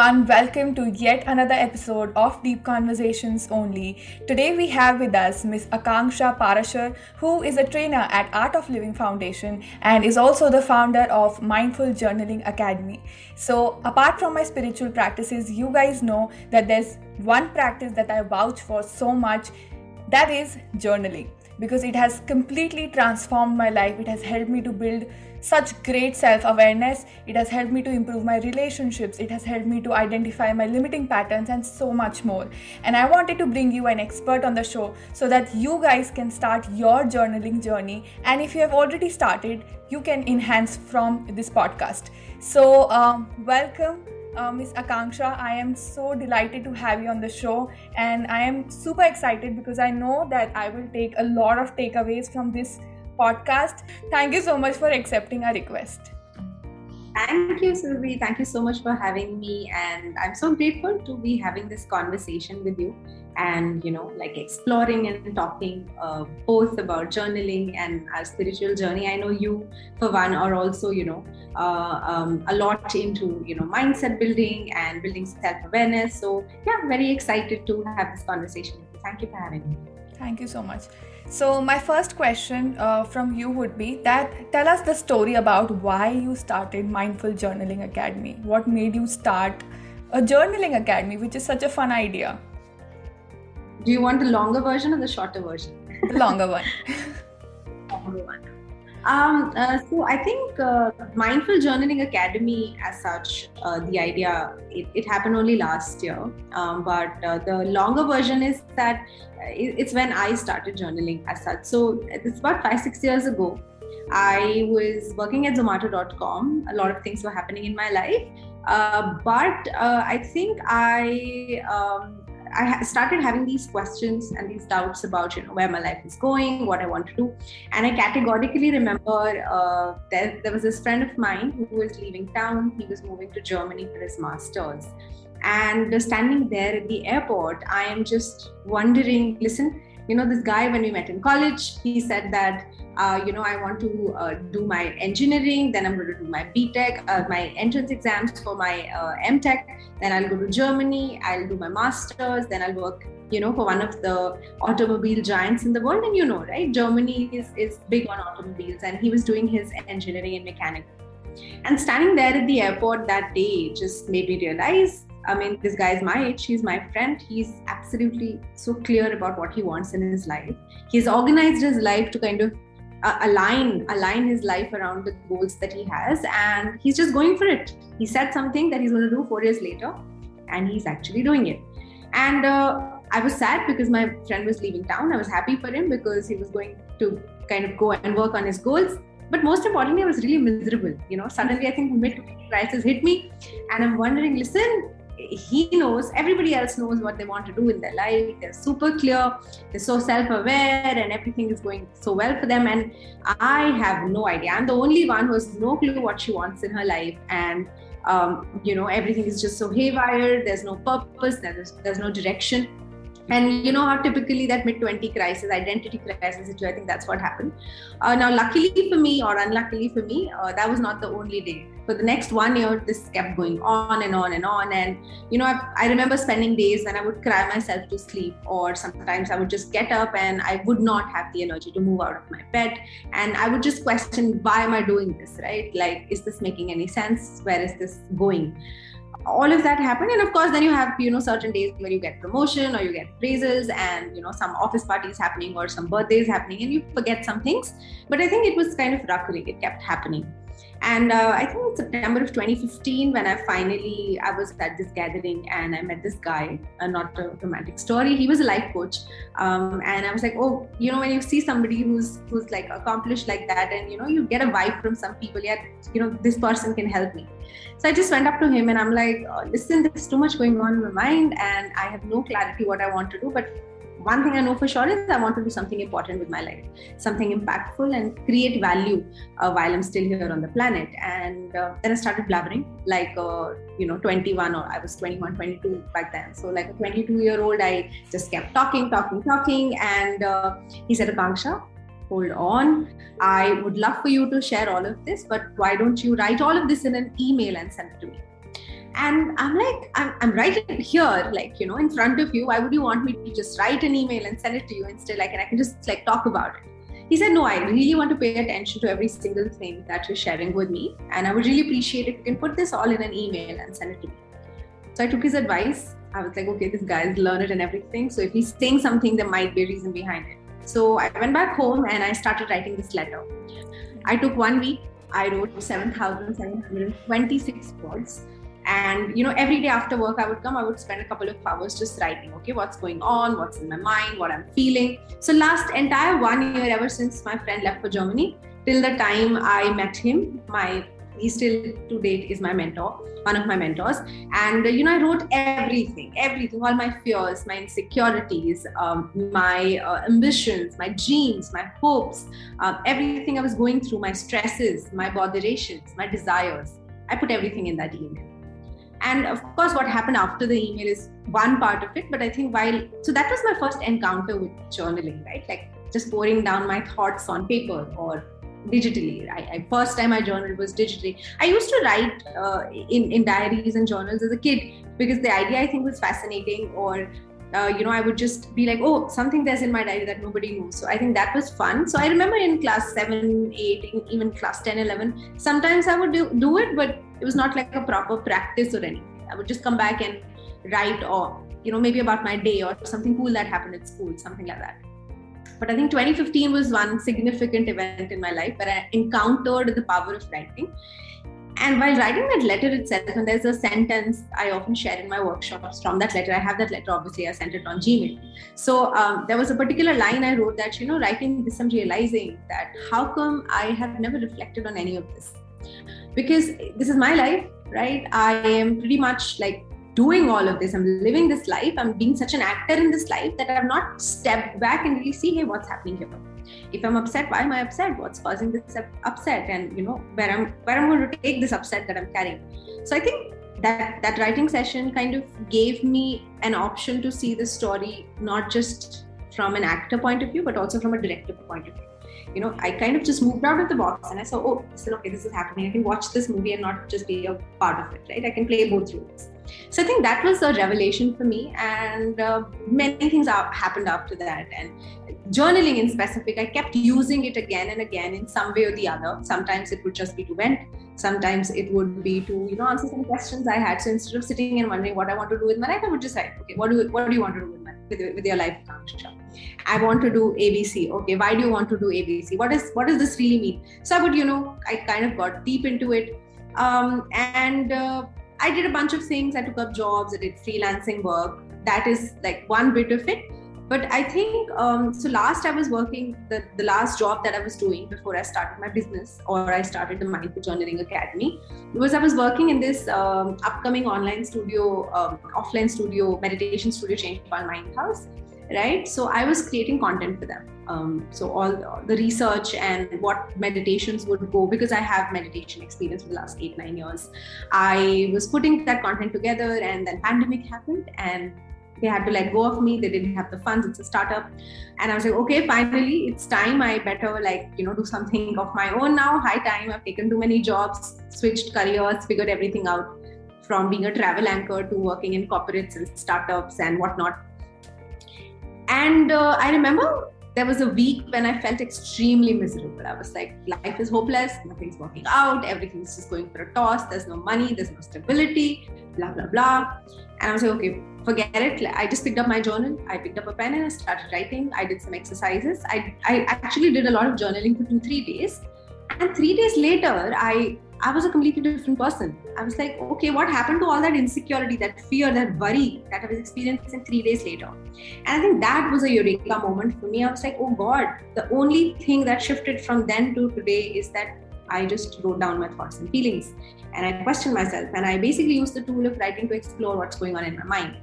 Everyone. Welcome to yet another episode of Deep Conversations Only. Today, we have with us Ms. Akanksha Parashar, who is a trainer at Art of Living Foundation and is also the founder of Mindful Journaling Academy. So, apart from my spiritual practices, you guys know that there's one practice that I vouch for so much that is journaling because it has completely transformed my life. It has helped me to build such great self awareness. It has helped me to improve my relationships. It has helped me to identify my limiting patterns and so much more. And I wanted to bring you an expert on the show so that you guys can start your journaling journey. And if you have already started, you can enhance from this podcast. So, um, welcome uh, Miss Akanksha. I am so delighted to have you on the show, and I am super excited because I know that I will take a lot of takeaways from this podcast. Thank you so much for accepting our request. Thank you, Surbhi. Thank you so much for having me. And I'm so grateful to be having this conversation with you and, you know, like exploring and talking uh, both about journaling and our spiritual journey. I know you, for one, are also, you know, uh, um, a lot into, you know, mindset building and building self awareness. So, yeah, very excited to have this conversation. Thank you for having me. Thank you so much. So, my first question uh, from you would be that tell us the story about why you started Mindful Journaling Academy. What made you start a journaling academy, which is such a fun idea? Do you want the longer version or the shorter version? The longer one. longer one. Um, uh, so I think uh, Mindful Journaling Academy, as such, uh, the idea it, it, happened only last year. Um, but uh, the longer version is that uh, it's when I started journaling as such. So it's about five six years ago. I was working at Zomato.com. A lot of things were happening in my life, uh, but I think I um, I started having these questions and these doubts about you know where my life is going, what I want to do, and I categorically remember uh, there, there was this friend of mine who was leaving town. He was moving to Germany for his masters, and standing there at the airport, I am just wondering. Listen, you know this guy when we met in college, he said that uh, you know, I want to uh, do my engineering, then I'm going to do my BTech, uh, my entrance exams for my uh, MTech, then I'll go to Germany, I'll do my master's, then I'll work, you know, for one of the automobile giants in the world. And you know, right? Germany is, is big on automobiles, and he was doing his engineering and mechanical. And standing there at the airport that day just made me realize I mean, this guy is my age. He's my friend. He's absolutely so clear about what he wants in his life. He's organized his life to kind of uh, align align his life around the goals that he has and he's just going for it he said something that he's going to do four years later and he's actually doing it and uh, i was sad because my friend was leaving town i was happy for him because he was going to kind of go and work on his goals but most importantly i was really miserable you know suddenly i think mid crisis hit me and i'm wondering listen he knows everybody else knows what they want to do in their life. They're super clear. They're so self-aware and everything is going so well for them. And i have no idea. I'm the only one who has no clue what she wants in her life. And um, you know everything is just so haywire. There's no purpose. There's, there's no direction. And you know how typically that mid 20 crisis identity crisis i think that's what happened. Uh, now luckily for me or unluckily for me uh, that was not the only day for the next one year this kept going on and on and on. And you know I, I, remember spending days when i would cry myself to sleep or sometimes i would just get up and i would not have the energy to move out of my bed. And i would just question why am i doing this right? Like is this making any sense? Where is this going? All of that happened. And of course then you have you know certain days where you get promotion or you get praises and you know some office parties happening or some birthdays happening and you forget some things. But i think it was kind of recurring it kept happening and uh, I think in September of 2015, when I finally I was at this gathering and I met this guy, uh, not a romantic story. He was a life coach, um, and I was like, oh, you know, when you see somebody who's who's like accomplished like that, and you know, you get a vibe from some people. Yeah, you know, this person can help me. So I just went up to him and I'm like, oh, listen, there's too much going on in my mind, and I have no clarity what I want to do, but one thing I know for sure is I want to do something important with my life, something impactful and create value uh, while I'm still here on the planet. And uh, then I started blabbering like, uh, you know, 21 or I was 21, 22 back then. So, like a 22 year old, I just kept talking, talking, talking. And uh, he said, Akanksha, hold on. I would love for you to share all of this, but why don't you write all of this in an email and send it to me? And i'm like I'm, I'm writing here like you know in front of you. Why would you want me to just write an email and send it to you instead? Like and i can just like talk about it. He said no i really want to pay attention to every single thing that you're sharing with me and i would really appreciate if you can put this all in an email and send it to me. So i took his advice. I was like okay this guy is learned and everything so if he's saying something there might be a reason behind it. So i went back home and i started writing this letter. I took one week. I wrote 7726 words and you know every day after work i would come i would spend a couple of hours just writing okay what's going on what's in my mind what i'm feeling. So last entire one year ever since my friend left for germany till the time i met him my he still to date is my mentor one of my mentors. And you know i wrote everything everything all my fears my insecurities um, my uh, ambitions my dreams my hopes uh, everything i was going through my stresses my botherations my desires. I put everything in that email and of course what happened after the email is one part of it but i think while so that was my first encounter with journaling right? Like just pouring down my thoughts on paper or digitally I, I first time i journaled was digitally. I used to write uh, in, in diaries and journals as a kid because the idea i think was fascinating or uh, you know, I would just be like, oh, something there's in my diary that nobody knows. So I think that was fun. So I remember in class 7, 8, even class 10, 11, sometimes I would do, do it, but it was not like a proper practice or anything. I would just come back and write or, you know, maybe about my day or something cool that happened at school, something like that. But I think 2015 was one significant event in my life where I encountered the power of writing and while writing that letter itself, and there's a sentence I often share in my workshops from that letter. I have that letter, obviously, I sent it on Gmail. So um, there was a particular line I wrote that, you know, writing this, I'm realizing that how come I have never reflected on any of this? Because this is my life, right? I am pretty much like doing all of this. I'm living this life. I'm being such an actor in this life that I've not stepped back and really see, hey, what's happening here? If i'm upset why am i upset? What's causing this upset? And you know where i'm where i'm going to take this upset that i'm carrying. So i think that that writing session kind of gave me an option to see the story not just from an actor point of view but also from a director point of view. You know i kind of just moved out of the box and i saw oh is okay this is happening. I can watch this movie and not just be a part of it right? I can play both roles. So I think that was a revelation for me, and uh, many things happened after that. And journaling in specific, I kept using it again and again in some way or the other. Sometimes it would just be to vent. Sometimes it would be to you know answer some questions I had. So instead of sitting and wondering what I want to do with my life, I would just say, okay, what do you, what do you want to do with my, with, with your life? I want to do ABC. Okay, why do you want to do ABC? What is what does this really mean? So I would you know I kind of got deep into it. Um, and uh, I did a bunch of things. I took up jobs, I did freelancing work. That is like one bit of it. But I think um, so. Last I was working the, the last job that I was doing before I started my business or I started the Mindful Journaling Academy was I was working in this um, upcoming online studio, um, offline studio, meditation studio change called Mind House right so i was creating content for them um, so all the research and what meditations would go because i have meditation experience for the last eight nine years i was putting that content together and then pandemic happened and they had to let go of me. They didn't have the funds. It's a startup. And i was like okay finally it's time. I better like you know do something of my own now. High time. I've taken too many jobs switched careers figured everything out from being a travel anchor to working in corporates and startups and whatnot. And uh, I remember there was a week when I felt extremely miserable. I was like, life is hopeless, nothing's working out, everything's just going for a toss, there's no money, there's no stability, blah, blah, blah. And I was like, okay, forget it. I just picked up my journal, I picked up a pen and I started writing. I did some exercises. I, I actually did a lot of journaling for two, three days. And three days later, I I was a completely different person. I was like, okay, what happened to all that insecurity, that fear, that worry that I was experiencing three days later? And I think that was a eureka moment for me. I was like, oh God, the only thing that shifted from then to today is that I just wrote down my thoughts and feelings and I questioned myself. And I basically used the tool of writing to explore what's going on in my mind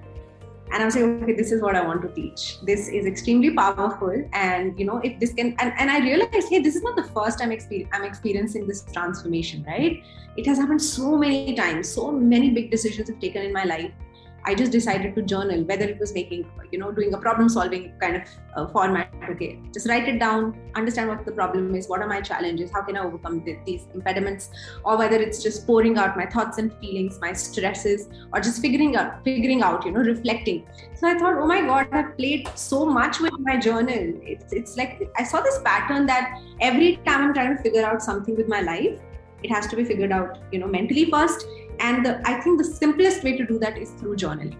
and i was like okay this is what i want to teach. This is extremely powerful. And you know if this can and, and i realized hey this is not the first time i'm experiencing this transformation right? It has happened so many times. So many big decisions have taken in my life I just decided to journal, whether it was making, you know, doing a problem solving kind of uh, format. Okay, just write it down, understand what the problem is, what are my challenges, how can I overcome these impediments, or whether it's just pouring out my thoughts and feelings, my stresses, or just figuring out, figuring out, you know, reflecting. So I thought, oh my God, I've played so much with my journal. It's, it's like I saw this pattern that every time I'm trying to figure out something with my life, it has to be figured out, you know, mentally first and the, I think the simplest way to do that is through journaling.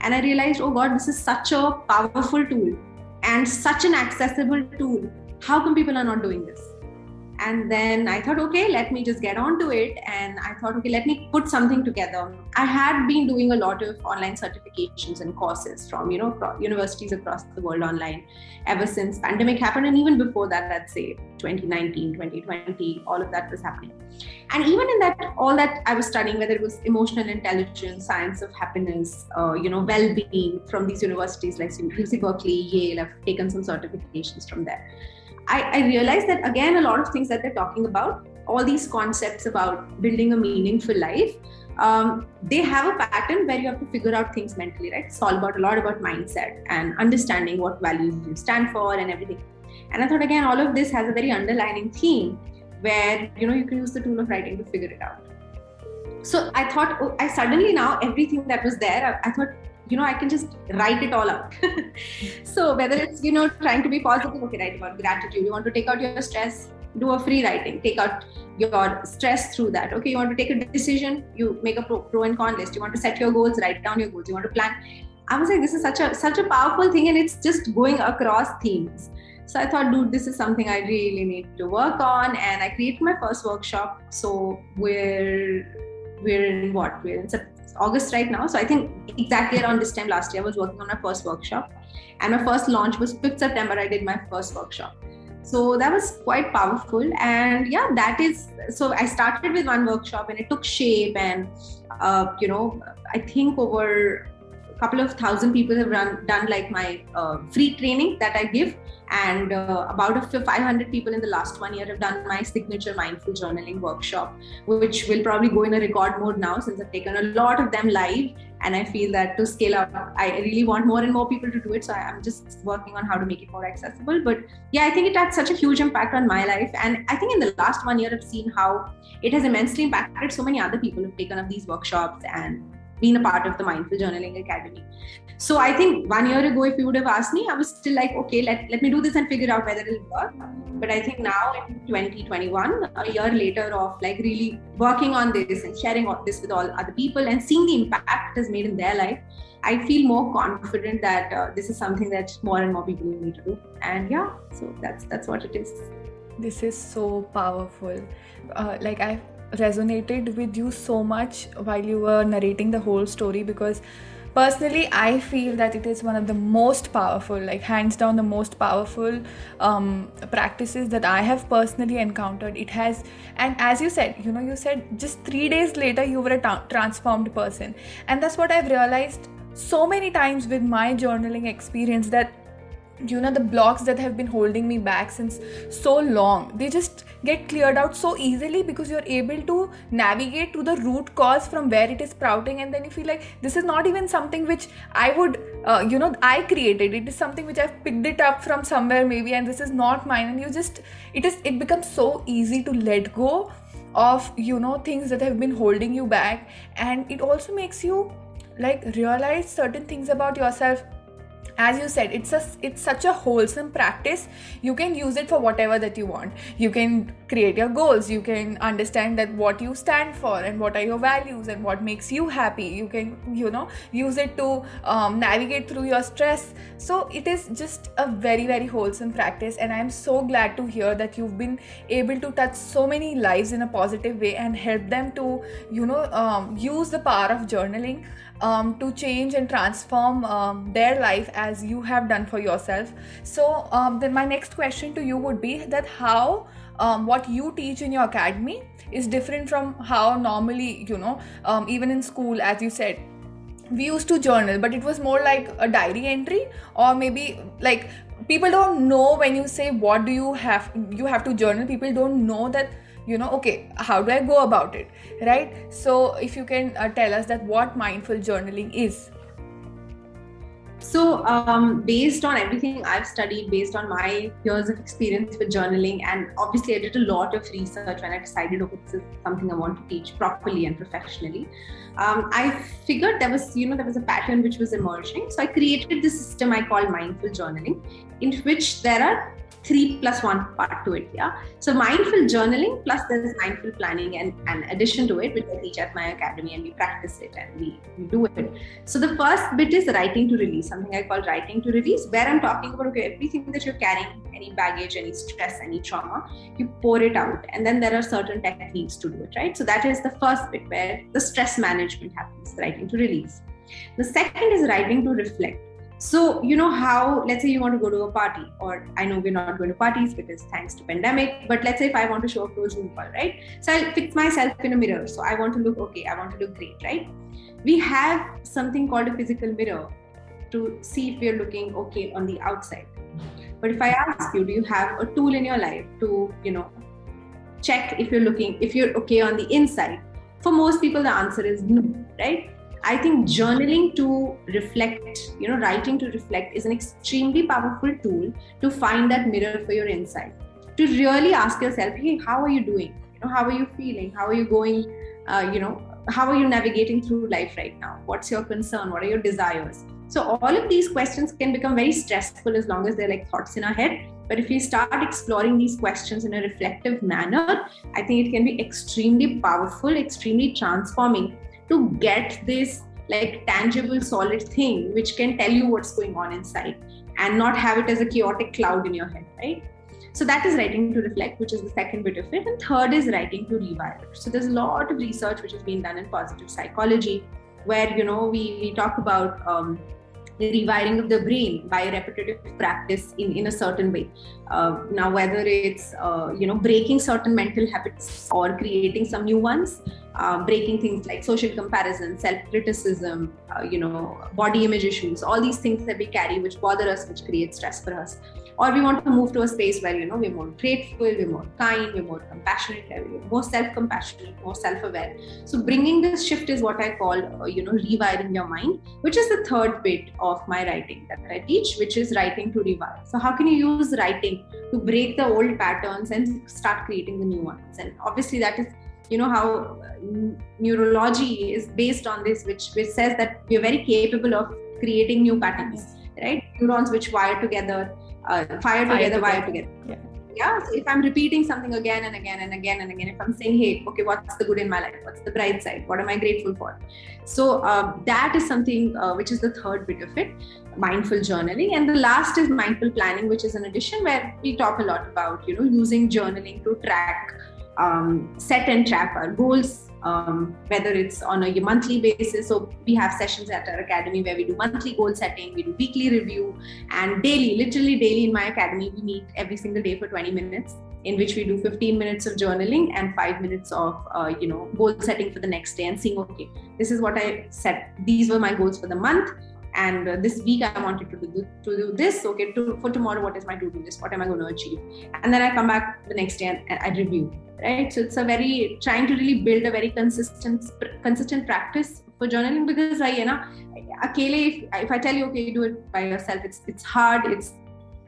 And I realized, oh God, this is such a powerful tool and such an accessible tool. How come people are not doing this? And then i thought okay let me just get on to it. And i thought okay let me put something together. I had been doing a lot of online certifications and courses from you know universities across the world online ever since pandemic happened. And even before that let's say 2019 2020 all of that was happening. And even in that all that i was studying whether it was emotional intelligence science of happiness uh, you know well-being from these universities like uc berkeley yale i've taken some certifications from there I, I realized that again, a lot of things that they're talking about, all these concepts about building a meaningful life, um, they have a pattern where you have to figure out things mentally, right? It's all about a lot about mindset and understanding what values you stand for and everything. And I thought again, all of this has a very underlining theme where you know you can use the tool of writing to figure it out. So I thought, oh, I suddenly now everything that was there, I, I thought you know i can just write it all out so whether it's you know trying to be positive okay write about gratitude. You want to take out your stress do a free writing. Take out your stress through that. Okay you want to take a decision. You make a pro, pro and con list. You want to set your goals write down your goals. You want to plan. I was like this is such a such a powerful thing and it's just going across themes. So i thought dude this is something i really need to work on. And i created my first workshop. So we're we're in what? We're in August right now. So I think exactly around this time last year, I was working on my first workshop, and my first launch was 5th September. I did my first workshop. So that was quite powerful, and yeah, that is. So I started with one workshop, and it took shape, and uh, you know, I think over couple of thousand people have run done like my uh, free training that I give. And uh, about 500 people in the last one year have done my signature mindful journaling workshop which will probably go in a record mode now since i've taken a lot of them live. And i feel that to scale up i really want more and more people to do it. So i'm just working on how to make it more accessible. But yeah i think it had such a huge impact on my life. And i think in the last one year i've seen how it has immensely impacted so many other people who've taken up these workshops and been a part of the mindful journaling academy so I think one year ago, if you would have asked me, I was still like, okay, let, let me do this and figure out whether it'll work. But I think now in 2021, a year later of like really working on this and sharing this with all other people and seeing the impact it has made in their life, I feel more confident that uh, this is something that more and more people need to do. And yeah, so that's that's what it is. This is so powerful. Uh, like I resonated with you so much while you were narrating the whole story because personally i feel that it is one of the most powerful like hands down the most powerful um, practices that i have personally encountered. It has and as you said you know you said just three days later you were a ta- transformed person. And that's what i've realized so many times with my journaling experience that you know the blocks that have been holding me back since so long they just get cleared out so easily because you're able to navigate to the root cause from where it is sprouting and then you feel like this is not even something which i would uh, you know i created. It is something which i've picked it up from somewhere maybe and this is not mine and you just it is it becomes so easy to let go of you know things that have been holding you back and it also makes you like realize certain things about yourself as you said it's a it's such a wholesome practice. You can use it for whatever that you want. You can create your goals. You can understand that what you stand for and what are your values and what makes you happy. You can you know use it to um, navigate through your stress. So it is just a very very wholesome practice and i am so glad to hear that you've been able to touch so many lives in a positive way and help them to you know um, use the power of journaling um, to change and transform um, their life as you have done for yourself. So, um, then my next question to you would be that how um, what you teach in your academy is different from how normally, you know, um, even in school, as you said, we used to journal, but it was more like a diary entry, or maybe like people don't know when you say what do you have you have to journal people don't know that you know okay how do i go about it right so if you can uh, tell us that what mindful journaling is so, um, based on everything I've studied, based on my years of experience with journaling, and obviously I did a lot of research when I decided, okay, this is something I want to teach properly and professionally. Um, I figured there was, you know, there was a pattern which was emerging. So I created this system I call mindful journaling, in which there are three plus one part to it. Yeah. So mindful journaling plus there's mindful planning and an addition to it, which I teach at my academy and we practice it and we, we do it. So the first bit is writing to release, something I call writing to release, where I'm talking about okay, everything that you're carrying, any baggage, any stress, any trauma, you pour it out. And then there are certain techniques to do it, right? So that is the first bit where the stress management happens, writing to release. The second is writing to reflect so, you know how, let's say you want to go to a party, or I know we're not going to parties because thanks to pandemic, but let's say if I want to show up to a Zoom call, right? So I'll fix myself in a mirror. So I want to look okay, I want to look great, right? We have something called a physical mirror to see if we're looking okay on the outside. But if I ask you, do you have a tool in your life to, you know, check if you're looking, if you're okay on the inside? For most people, the answer is no, right? I think journaling to reflect, you know, writing to reflect is an extremely powerful tool to find that mirror for your inside. To really ask yourself, hey, how are you doing? You know, how are you feeling? How are you going? Uh, you know, how are you navigating through life right now? What's your concern? What are your desires? So all of these questions can become very stressful as long as they're like thoughts in our head. But if we start exploring these questions in a reflective manner, I think it can be extremely powerful, extremely transforming to get this like tangible solid thing which can tell you what's going on inside and not have it as a chaotic cloud in your head right? So that is writing to reflect which is the second bit of it. And third is writing to rewire. So there's a lot of research which has been done in positive psychology where you know we, we talk about um, the rewiring of the brain by repetitive practice in, in a certain way. Uh, now, whether it's uh, you know breaking certain mental habits or creating some new ones, uh, breaking things like social comparison, self-criticism, uh, you know, body image issues, all these things that we carry which bother us, which create stress for us or we want to move to a space where you know we're more grateful we're more kind we're more compassionate we're more self-compassionate more self-aware. So bringing this shift is what i call uh, you know rewiring your mind which is the third bit of my writing that i teach which is writing to rewire. So how can you use writing to break the old patterns and start creating the new ones? And obviously that is you know how uh, neurology is based on this which which says that we're very capable of creating new patterns right? Neurons which wire together uh, fire together, wire together. Yeah. yeah. So if I'm repeating something again and again and again and again, if I'm saying, hey, okay, what's the good in my life? What's the bright side? What am I grateful for? So uh, that is something uh, which is the third bit of it mindful journaling and the last is mindful planning which is an addition where we talk a lot about you know using journaling to track um, set and track our goals um, whether it's on a monthly basis. So we have sessions at our academy where we do monthly goal setting, we do weekly review, and daily, literally daily in my academy, we meet every single day for 20 minutes in which we do 15 minutes of journaling and five minutes of uh, you know goal setting for the next day and seeing okay this is what i set these were my goals for the month and uh, this week i wanted to do, to do this okay to, for tomorrow what is my to-do list? What am i going to achieve? And then i come back the next day and, and i review right? So it's a very trying to really build a very consistent consistent practice for journaling because I, you know akele if, if i tell you okay do it by yourself it's it's hard it's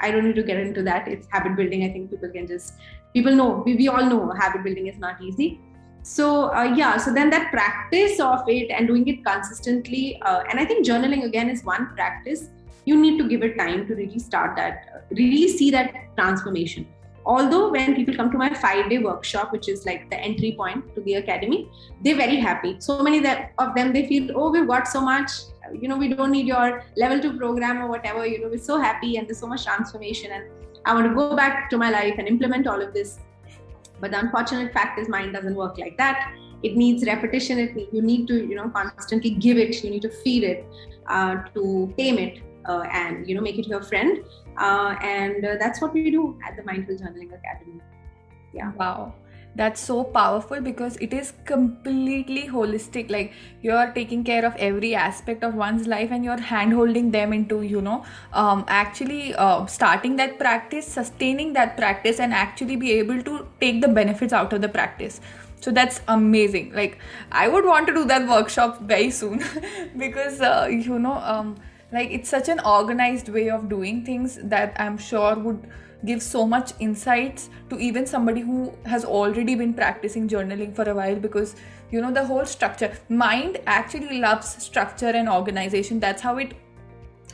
i don't need to get into that. It's habit building i think people can just people know we, we all know habit building is not easy so uh, yeah so then that practice of it and doing it consistently uh, and i think journaling again is one practice. You need to give it time to really start that really see that transformation. Although when people come to my five day workshop which is like the entry point to the academy they're very happy. So many of them they feel oh we've got so much. You know we don't need your level two program or whatever. You know we're so happy and there's so much transformation and i want to go back to my life and implement all of this but the unfortunate fact is mind doesn't work like that. It needs repetition. It you need to you know constantly give it. You need to feed it uh, to tame it uh, and you know make it your friend. Uh, and uh, that's what we do at the mindful journaling academy. Yeah. Wow that's so powerful because it is completely holistic. Like you're taking care of every aspect of one's life and you're hand holding them into you know um, actually uh, starting that practice sustaining that practice and actually be able to take the benefits out of the practice. So that's amazing. Like i would want to do that workshop very soon because uh, you know um, like it's such an organized way of doing things that i'm sure would give so much insights to even somebody who has already been practicing journaling for a while because you know the whole structure. Mind actually loves structure and organization. That's how it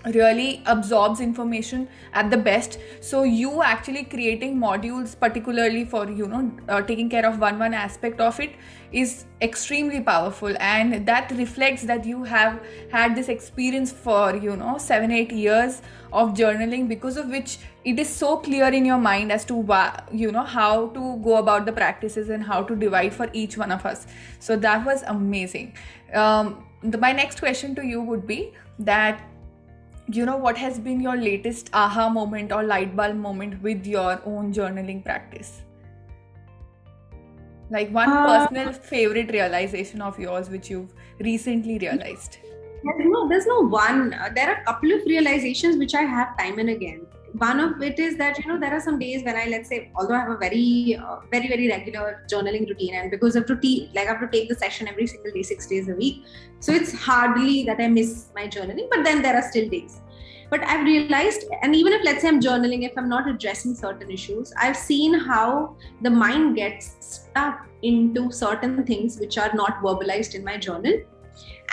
really absorbs information at the best. So you actually creating modules particularly for you know uh, taking care of one one aspect of it is extremely powerful. And that reflects that you have had this experience for you know 7 8 years of journaling because of which it is so clear in your mind as to why, you know how to go about the practices and how to divide for each one of us. So that was amazing. Um, the, my next question to you would be that you know what has been your latest aha moment or light bulb moment with your own journaling practice? Like one uh, personal favorite realization of yours which you've recently realized. There's no there's no one. Uh, there are a couple of realizations which i have time and again one of it is that you know there are some days when I let's say although I have a very uh, very very regular journaling routine and because of routine like I have to take the session every single day six days a week so it's hardly that I miss my journaling but then there are still days. But I've realized and even if let's say I'm journaling if I'm not addressing certain issues I've seen how the mind gets stuck into certain things which are not verbalized in my journal.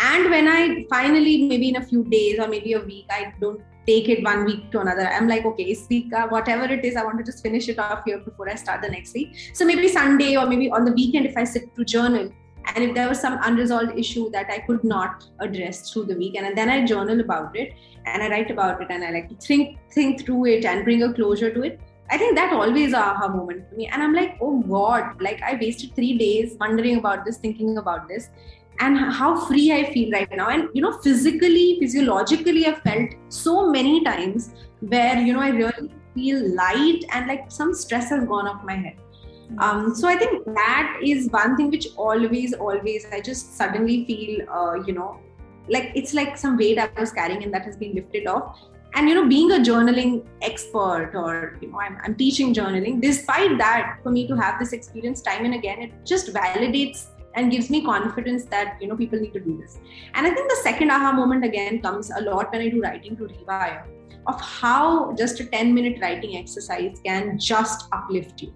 And when I finally maybe in a few days or maybe a week I don't take it one week to another. I'm like, okay, speak uh, whatever it is, I want to just finish it off here before I start the next week. So maybe Sunday or maybe on the weekend, if I sit to journal, and if there was some unresolved issue that I could not address through the week, and then I journal about it and I write about it and I like to think think through it and bring a closure to it. I think that always a aha moment for me. And I'm like, oh God, like I wasted three days wondering about this, thinking about this and how free I feel right now. And you know, physically, physiologically, I felt so many times where you know I really feel light and like some stress has gone off my head. Um, so I think that is one thing which always, always I just suddenly feel, uh, you know, like it's like some weight I was carrying and that has been lifted off. And you know, being a journaling expert or you know, I'm, I'm teaching journaling. Despite that, for me to have this experience time and again, it just validates and gives me confidence that you know people need to do this. And i think the second aha moment again comes a lot when i do writing to rewire of how just a 10 minute writing exercise can just uplift you.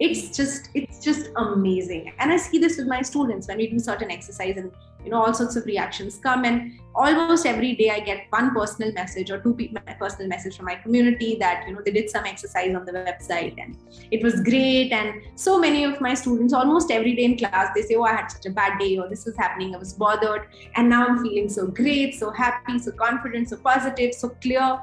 It's just it's just amazing. And i see this with my students when we do certain exercise and you know all sorts of reactions come. And almost every day i get one personal message or two personal message from my community that you know they did some exercise on the website and it was great. And so many of my students almost every day in class they say oh i had such a bad day or this was happening. I was bothered. And now i'm feeling so great so happy so confident so positive so clear.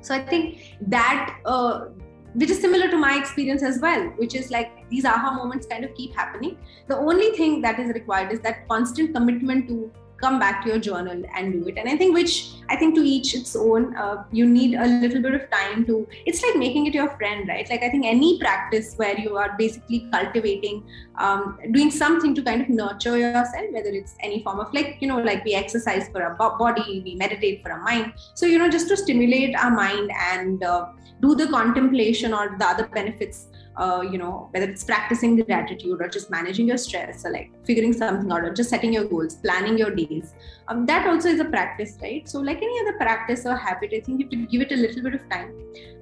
So i think that uh, which is similar to my experience as well which is like these aha moments kind of keep happening. The only thing that is required is that constant commitment to come back to your journal and do it. And i think which i think to each its own uh, you need a little bit of time to it's like making it your friend right? Like i think any practice where you are basically cultivating um, doing something to kind of nurture yourself whether it's any form of like you know like we exercise for our body we meditate for our mind. So you know just to stimulate our mind and uh, do the contemplation or the other benefits uh, you know, whether it's practicing gratitude or just managing your stress or like figuring something out or just setting your goals, planning your days. Um, that also is a practice, right? So, like any other practice or habit, I think you have to give it a little bit of time.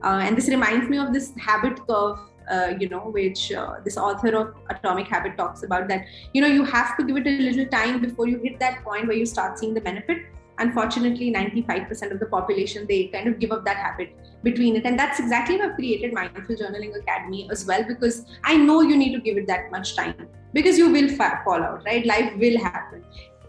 Uh, and this reminds me of this habit curve uh, you know, which uh, this author of Atomic Habit talks about that, you know, you have to give it a little time before you hit that point where you start seeing the benefit unfortunately 95% of the population they kind of give up that habit between it. And that's exactly why i've created mindful journaling academy as well because i know you need to give it that much time because you will fall out right? Life will happen.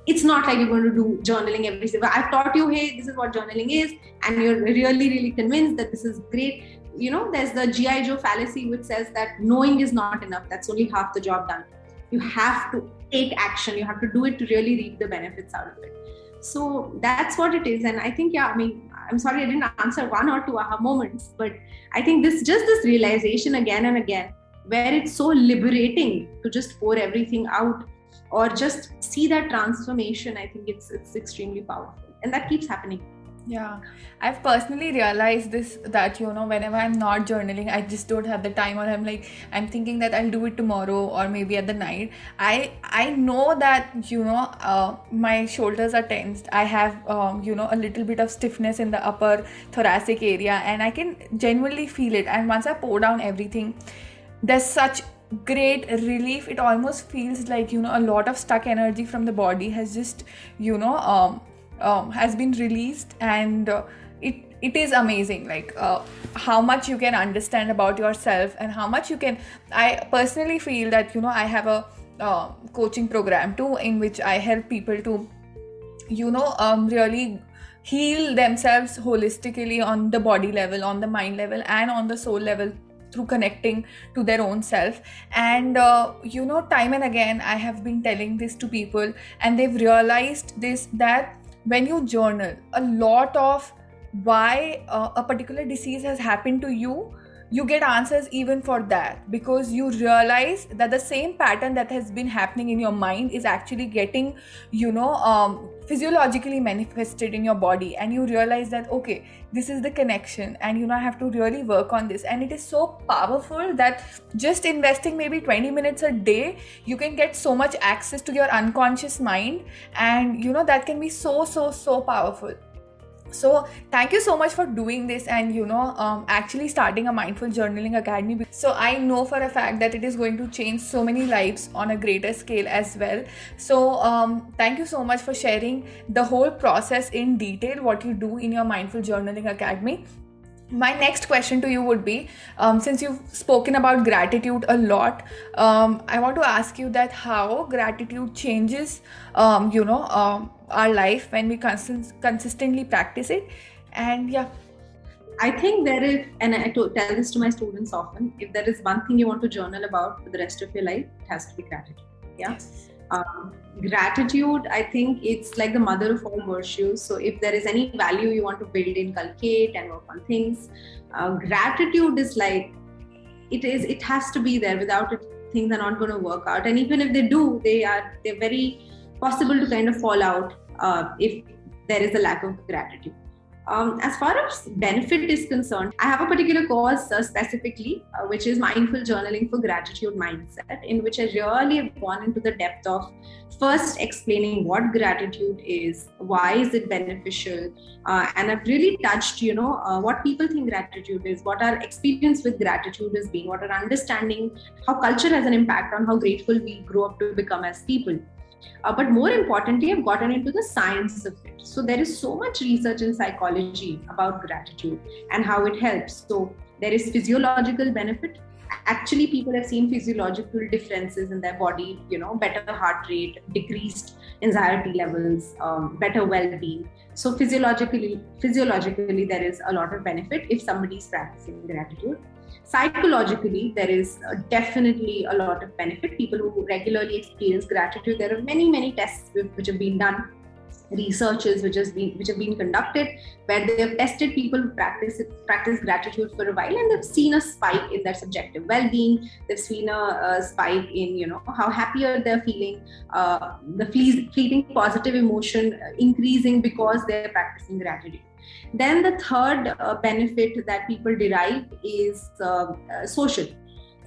It's not like you're going to do journaling every single i've taught you hey this is what journaling is and you're really really convinced that this is great. You know there's the gi joe fallacy which says that knowing is not enough. That's only half the job done. You have to take action. You have to do it to really reap the benefits out of it. So that's what it is. And i think yeah i mean i'm sorry i didn't answer one or two aha moments but i think this just this realization again and again where it's so liberating to just pour everything out or just see that transformation i think it's it's extremely powerful. And that keeps happening yeah. I've personally realized this that you know whenever i'm not journaling i just don't have the time or i'm like i'm thinking that i'll do it tomorrow or maybe at the night. I i know that you know uh, my shoulders are tensed. I have um, you know a little bit of stiffness in the upper thoracic area and i can genuinely feel it. And once i pour down everything there's such great relief. It almost feels like you know a lot of stuck energy from the body has just you know um, um, has been released and uh, it it is amazing like uh, how much you can understand about yourself and how much you can i personally feel that you know i have a uh, coaching program too in which i help people to you know um, really heal themselves holistically on the body level on the mind level and on the soul level through connecting to their own self. And uh, you know time and again i have been telling this to people and they've realized this that when you journal a lot of why uh, a particular disease has happened to you you get answers even for that because you realize that the same pattern that has been happening in your mind is actually getting you know um, physiologically manifested in your body. And you realize that okay this is the connection and you know i have to really work on this. And it is so powerful that just investing maybe 20 minutes a day you can get so much access to your unconscious mind. And you know that can be so so so powerful so thank you so much for doing this and you know um, actually starting a mindful journaling academy. So i know for a fact that it is going to change so many lives on a greater scale as well. So um, thank you so much for sharing the whole process in detail what you do in your mindful journaling academy. My next question to you would be um, since you've spoken about gratitude a lot um, i want to ask you that how gratitude changes um, you know um, our life when we consist- consistently practice it and yeah I think there is, and I tell this to my students often if there is one thing you want to journal about for the rest of your life, it has to be gratitude. Yeah. Yes. Um, gratitude, I think it's like the mother of all virtues. So if there is any value you want to build, inculcate, and work on things, uh, gratitude is like it is. It has to be there. Without it, things are not going to work out. And even if they do, they are they're very possible to kind of fall out uh, if there is a lack of gratitude. Um, as far as benefit is concerned, I have a particular course uh, specifically, uh, which is Mindful Journaling for Gratitude Mindset, in which I really have gone into the depth of first explaining what gratitude is, why is it beneficial, uh, and I've really touched, you know, uh, what people think gratitude is, what our experience with gratitude has been, what our understanding, how culture has an impact on how grateful we grow up to become as people. Uh, but more importantly, I've gotten into the science of it. So there is so much research in psychology about gratitude and how it helps. So there is physiological benefit. Actually, people have seen physiological differences in their body, you know, better heart rate, decreased anxiety levels, um, better well-being. So physiologically, physiologically, there is a lot of benefit if somebody is practicing gratitude psychologically there is uh, definitely a lot of benefit. People who regularly experience gratitude there are many many tests which have been done researches which has been which have been conducted where they have tested people who practice practice gratitude for a while and they've seen a spike in their subjective well-being. They've seen a, a spike in you know how happier they're feeling uh, the fleeting positive emotion increasing because they're practicing gratitude then the third uh, benefit that people derive is uh, uh, social.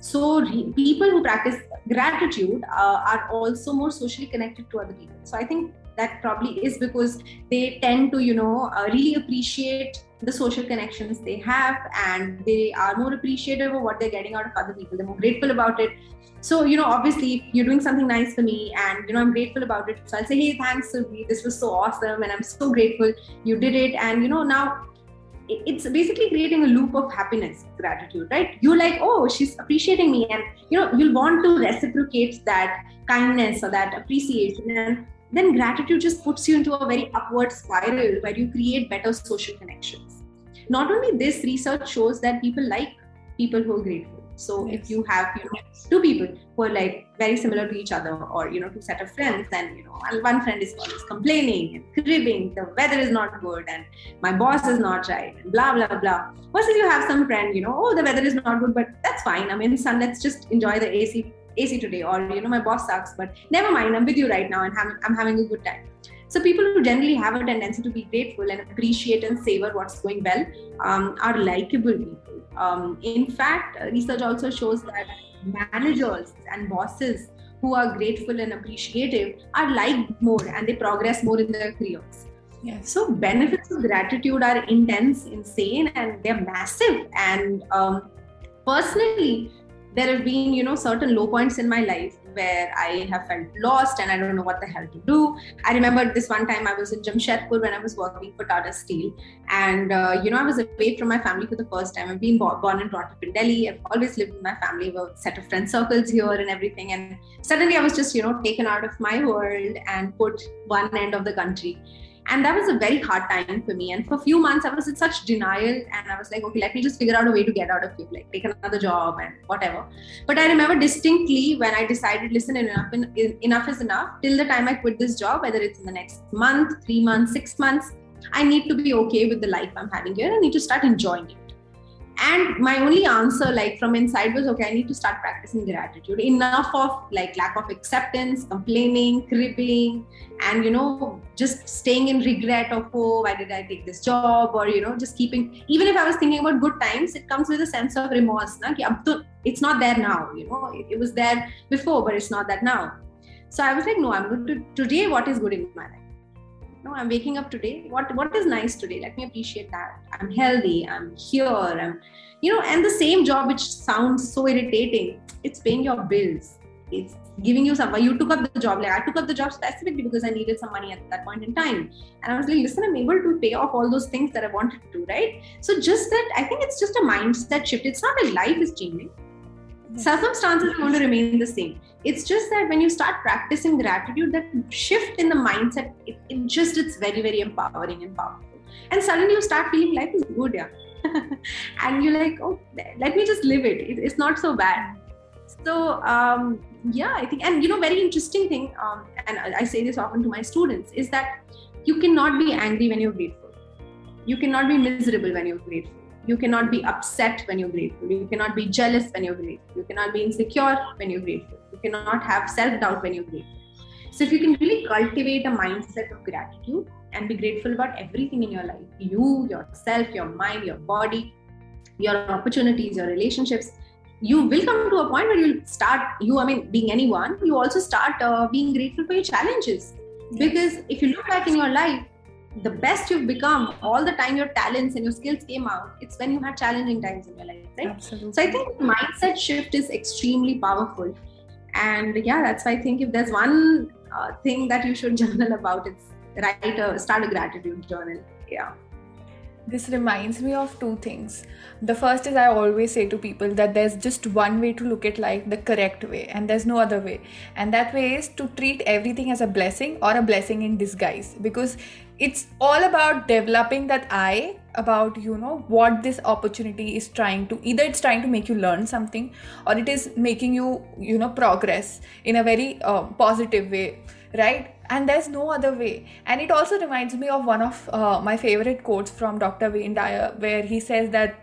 So re- people who practice gratitude uh, are also more socially connected to other people. So i think that probably is because they tend to you know uh, really appreciate the social connections they have and they are more appreciative of what they're getting out of other people. They're more grateful about it so you know obviously you're doing something nice for me and you know i'm grateful about it so i'll say hey thanks Surbhi. this was so awesome and i'm so grateful you did it and you know now it's basically creating a loop of happiness gratitude right you're like oh she's appreciating me and you know you'll want to reciprocate that kindness or that appreciation and then gratitude just puts you into a very upward spiral where you create better social connections. Not only this, research shows that people like people who are grateful. So yes. if you have you know two people who are like very similar to each other, or you know two set of friends, then you know one friend is always complaining and cribbing, the weather is not good, and my boss is not right, and blah blah blah. Versus you have some friend, you know, oh the weather is not good, but that's fine. I mean, son, let's just enjoy the AC AC today, or you know, my boss sucks, but never mind, I'm with you right now and I'm having a good time. So people who generally have a tendency to be grateful and appreciate and savor what's going well um, are likable people. Um, in fact, research also shows that managers and bosses who are grateful and appreciative are liked more and they progress more in their careers. Yes. So benefits of gratitude are intense, insane, and they're massive. And um, personally, there have been, you know, certain low points in my life where I have felt lost and I don't know what the hell to do. I remember this one time I was in Jamshedpur when I was working for Tata Steel, and uh, you know I was away from my family for the first time. I've been born and brought up in Delhi. I've always lived with my family, a set of friend circles here and everything. And suddenly I was just you know taken out of my world and put one end of the country and that was a very hard time for me. And for a few months i was in such denial. And i was like okay let me just figure out a way to get out of here like take another job and whatever. But i remember distinctly when i decided listen enough enough is enough. Till the time i quit this job whether it's in the next month three months six months i need to be okay with the life i'm having here. I need to start enjoying it and my only answer like from inside was okay i need to start practicing gratitude. Enough of like lack of acceptance complaining cribbling and you know just staying in regret of oh why did i take this job? Or you know just keeping even if i was thinking about good times it comes with a sense of remorse na? it's not there now you know. It, was there before but it's not that now. So i was like no i'm going to today what is good in my life no i'm waking up today. What what is nice today? Let me appreciate that. I'm healthy. I'm here. I'm you know and the same job which sounds so irritating it's paying your bills. It's giving you some you took up the job. Like i took up the job specifically because i needed some money at that point in time. And i was like listen i'm able to pay off all those things that i wanted to do right? So just that i think it's just a mindset shift. It's not like life is changing circumstances are going to remain the same. It's just that when you start practicing gratitude that shift in the mindset it, it just it's very very empowering and powerful. And suddenly you start feeling life is good yeah. And you're like oh let me just live it, it it's not so bad. So um, yeah i think and you know very interesting thing um, and i say this often to my students is that you cannot be angry when you're grateful. You cannot be miserable when you're grateful you cannot be upset when you're grateful. You cannot be jealous when you're grateful. You cannot be insecure when you're grateful. You cannot have self doubt when you're grateful. So, if you can really cultivate a mindset of gratitude and be grateful about everything in your life you, yourself, your mind, your body, your opportunities, your relationships you will come to a point where you'll start you i mean being anyone you also start uh, being grateful for your challenges because if you look back in your life the best you've become all the time your talents and your skills came out it's when you had challenging times in your life right? Absolutely. so i think mindset shift is extremely powerful. And yeah that's why i think if there's one uh, thing that you should journal about it's write a start a gratitude journal. Yeah this reminds me of two things. The first is I always say to people that there's just one way to look at life the correct way, and there's no other way. And that way is to treat everything as a blessing or a blessing in disguise because it's all about developing that eye about you know what this opportunity is trying to either it's trying to make you learn something or it is making you you know progress in a very uh, positive way right and there's no other way. And it also reminds me of one of uh, my favorite quotes from dr wayne dyer where he says that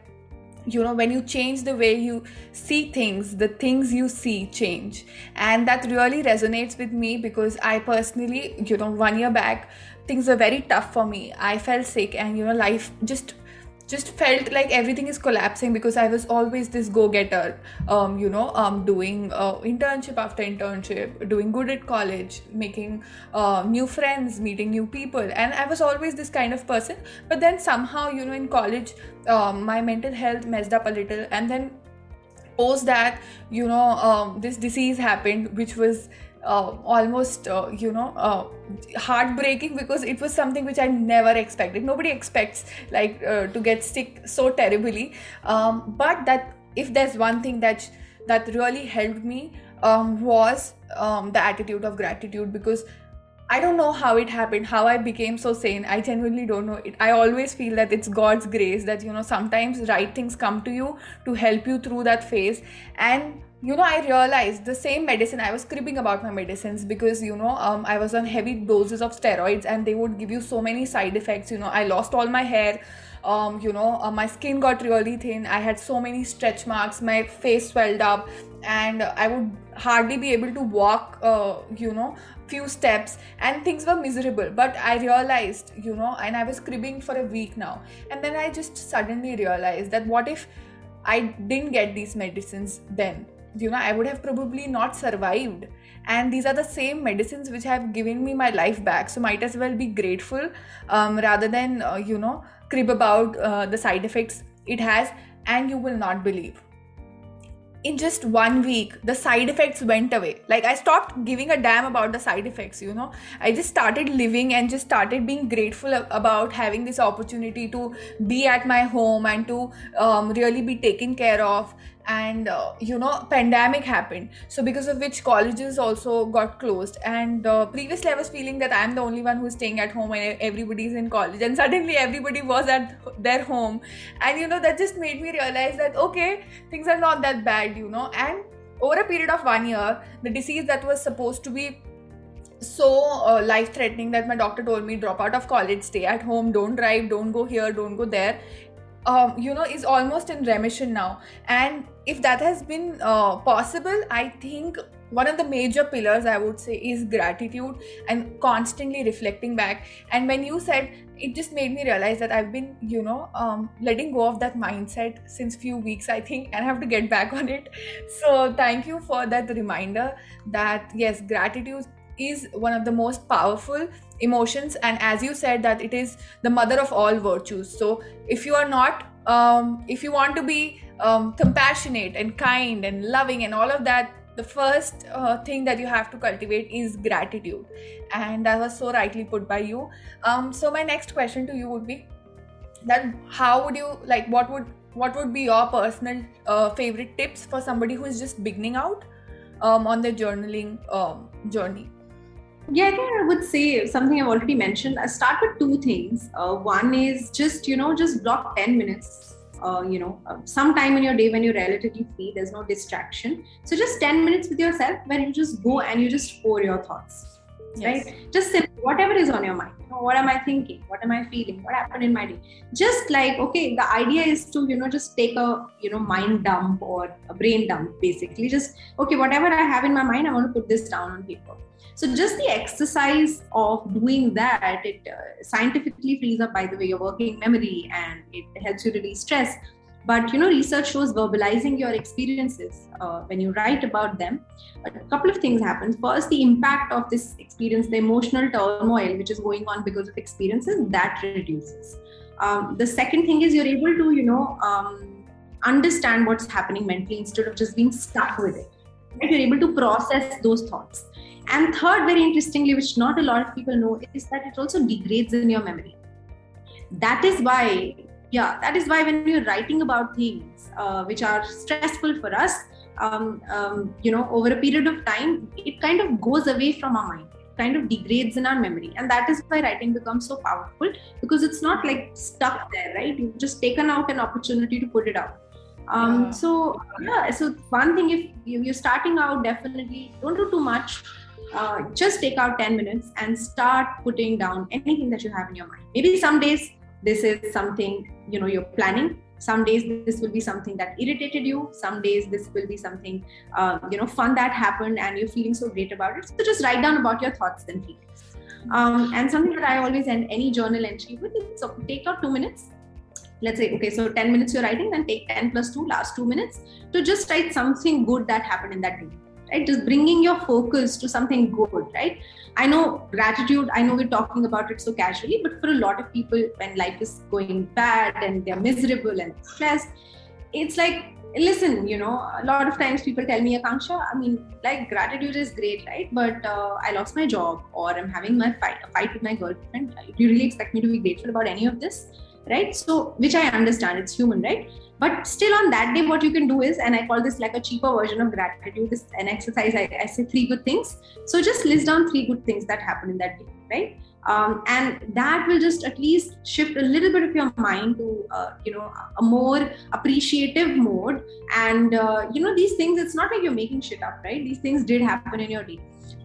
you know when you change the way you see things the things you see change. And that really resonates with me because i personally you know one year back things were very tough for me. I felt sick and you know life just just felt like everything is collapsing because I was always this go-getter, um, you know, um, doing uh, internship after internship, doing good at college, making uh, new friends, meeting new people, and I was always this kind of person. But then somehow, you know, in college, um, my mental health messed up a little, and then post that, you know, um, this disease happened, which was uh, almost uh, you know uh, heartbreaking because it was something which I never expected. Nobody expects like uh, to get sick so terribly, um, but that if there's one thing that that really helped me um, was um, the attitude of gratitude because I don't know how it happened, how I became so sane. I genuinely don't know it. I always feel that it's God's grace that you know sometimes right things come to you to help you through that phase and you know, I realized the same medicine. I was cribbing about my medicines because you know, um, I was on heavy doses of steroids, and they would give you so many side effects. You know, I lost all my hair. Um, you know, uh, my skin got really thin. I had so many stretch marks. My face swelled up, and I would hardly be able to walk. Uh, you know, few steps, and things were miserable. But I realized, you know, and I was cribbing for a week now, and then I just suddenly realized that what if I didn't get these medicines then? You know i would have probably not survived. And these are the same medicines which have given me my life back. So might as well be grateful um, rather than uh, you know crib about uh, the side effects it has and you will not believe. In just one week the side effects went away. Like i stopped giving a damn about the side effects you know. I just started living and just started being grateful about having this opportunity to be at my home and to um, really be taken care of and uh, you know pandemic happened. So because of which colleges also got closed. And uh, previously i was feeling that i'm the only one who's staying at home and everybody's in college. And suddenly everybody was at their home. And you know that just made me realize that okay things are not that bad you know. And over a period of one year the disease that was supposed to be so uh, life threatening that my doctor told me drop out of college stay at home. Don't drive. Don't go here. Don't go there um, you know is almost in remission now. And if that has been uh, possible i think one of the major pillars i would say is gratitude and constantly reflecting back. And when you said it just made me realize that i've been you know um, letting go of that mindset since few weeks i think and i have to get back on it. So thank you for that reminder that yes gratitude is one of the most powerful emotions and as you said that it is the mother of all virtues. So if you are not um, if you want to be um, compassionate and kind and loving and all of that the first uh, thing that you have to cultivate is gratitude. And that was so rightly put by you. Um, so my next question to you would be that how would you like what would what would be your personal uh, favorite tips for somebody who is just beginning out um, on their journaling um, journey yeah, I think I would say something I've already mentioned. I start with two things. Uh, one is just, you know, just block 10 minutes, uh, you know, uh, some time in your day when you're relatively free, there's no distraction. So just 10 minutes with yourself where you just go and you just pour your thoughts, yes. right? Just whatever is on your mind. You know, what am I thinking? What am I feeling? What happened in my day? Just like, okay, the idea is to, you know, just take a, you know, mind dump or a brain dump, basically. Just, okay, whatever I have in my mind, I want to put this down on paper so just the exercise of doing that, it uh, scientifically frees up, by the way, your working memory and it helps you release stress. But you know, research shows verbalizing your experiences uh, when you write about them. A couple of things happen. First, the impact of this experience, the emotional turmoil which is going on because of experiences, that reduces. Um, the second thing is you're able to, you know, um, understand what's happening mentally instead of just being stuck with it. Right? You're able to process those thoughts and third, very interestingly, which not a lot of people know, is that it also degrades in your memory. That is why, yeah, that is why when we're writing about things uh, which are stressful for us, um, um, you know, over a period of time, it kind of goes away from our mind. Kind of degrades in our memory. And that is why writing becomes so powerful because it's not like stuck there right? You've just taken out an opportunity to put it out. Um, yeah. so yeah so one thing if you're starting out definitely don't do too much uh, just take out 10 minutes and start putting down anything that you have in your mind. Maybe some days this is something you know you're planning. Some days this will be something that irritated you. Some days this will be something uh, you know fun that happened and you're feeling so great about it. So just write down about your thoughts and feelings. Um, and something that i always end any journal entry with is so take out two minutes. Let's say okay so 10 minutes you're writing then take 10 plus 2 last two minutes to just write something good that happened in that day right? Just bringing your focus to something good right? I know gratitude i know we're talking about it so casually but for a lot of people when life is going bad and they're miserable and stressed it's like listen you know a lot of times people tell me akanksha i mean like gratitude is great right? But uh, i lost my job or i'm having my fight a fight with my girlfriend do you really expect me to be grateful about any of this? Right? So which i understand it's human right but still on that day what you can do is and i call this like a cheaper version of gratitude this an exercise I, I say three good things. So just list down three good things that happen in that day right? Um, and that will just at least shift a little bit of your mind to uh, you know a more appreciative mode. And uh, you know these things it's not like you're making shit up right? These things did happen in your day.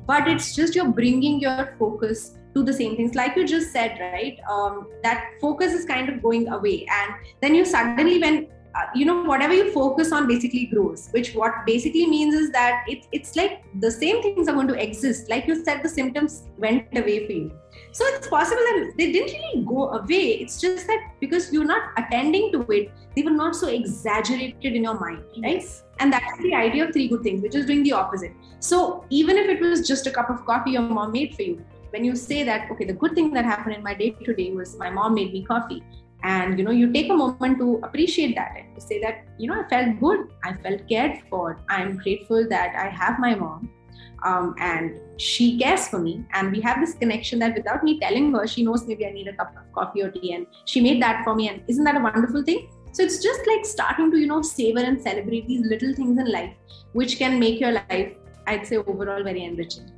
But it's just you're bringing your focus to the same things. Like you just said right? Um, that focus is kind of going away. And then you suddenly when uh, you know whatever you focus on basically grows which what basically means is that it, it's like the same things are going to exist. Like you said the symptoms went away for you. So it's possible that they didn't really go away. It's just that because you're not attending to it they were not so exaggerated in your mind right? And that's the idea of three good things which is doing the opposite. So even if it was just a cup of coffee your mom made for you when you say that okay the good thing that happened in my day today was my mom made me coffee and you know you take a moment to appreciate that and to say that you know i felt good. I felt cared for. I'm grateful that i have my mom um, and she cares for me. And we have this connection that without me telling her she knows maybe i need a cup of coffee or tea and she made that for me. And isn't that a wonderful thing? So it's just like starting to you know savor and celebrate these little things in life which can make your life i'd say overall very enriching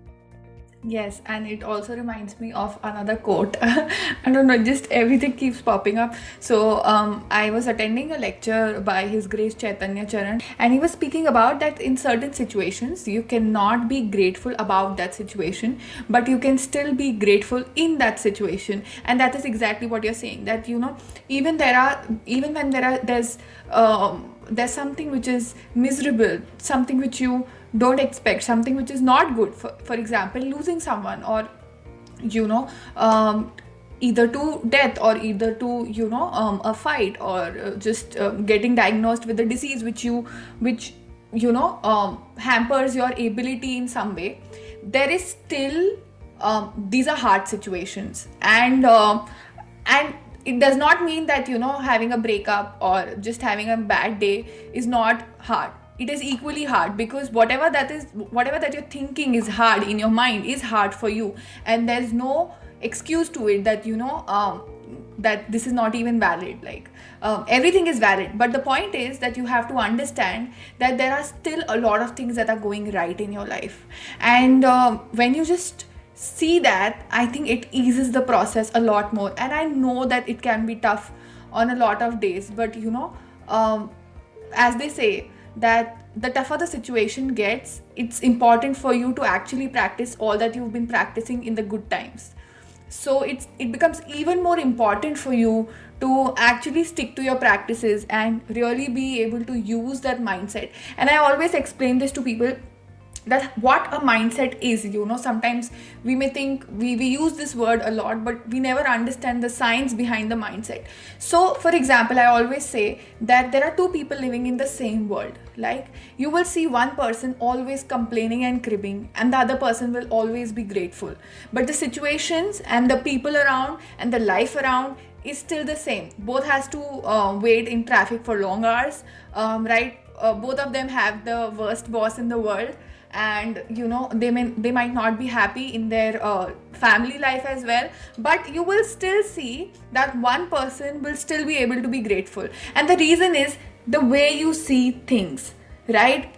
Yes, and it also reminds me of another quote. I don't know, just everything keeps popping up. So, um, I was attending a lecture by His Grace Chaitanya Charan, and he was speaking about that in certain situations you cannot be grateful about that situation, but you can still be grateful in that situation, and that is exactly what you're saying. That you know, even there are, even when there are, there's, um, there's something which is miserable, something which you don't expect something which is not good. For, for example losing someone or you know um, either to death or either to you know um, a fight or uh, just uh, getting diagnosed with a disease which you which you know um, hampers your ability in some way there is still um, these are hard situations. And uh, and it does not mean that you know having a breakup or just having a bad day is not hard it is equally hard because whatever that is whatever that you're thinking is hard in your mind is hard for you. And there's no excuse to it that you know um, that this is not even valid like um, everything is valid. But the point is that you have to understand that there are still a lot of things that are going right in your life. And um, when you just see that i think it eases the process a lot more. And i know that it can be tough on a lot of days but you know um, as they say that the tougher the situation gets, it's important for you to actually practice all that you've been practicing in the good times. So it's it becomes even more important for you to actually stick to your practices and really be able to use that mindset. And I always explain this to people that what a mindset is you know. Sometimes we may think we, we use this word a lot but we never understand the science behind the mindset. So for example i always say that there are two people living in the same world. Like you will see one person always complaining and cribbing and the other person will always be grateful. But the situations and the people around and the life around is still the same. Both has to uh, wait in traffic for long hours. Um, right? Uh, both of them have the worst boss in the world and you know they may they might not be happy in their uh, family life as well. But you will still see that one person will still be able to be grateful. And the reason is the way you see things right?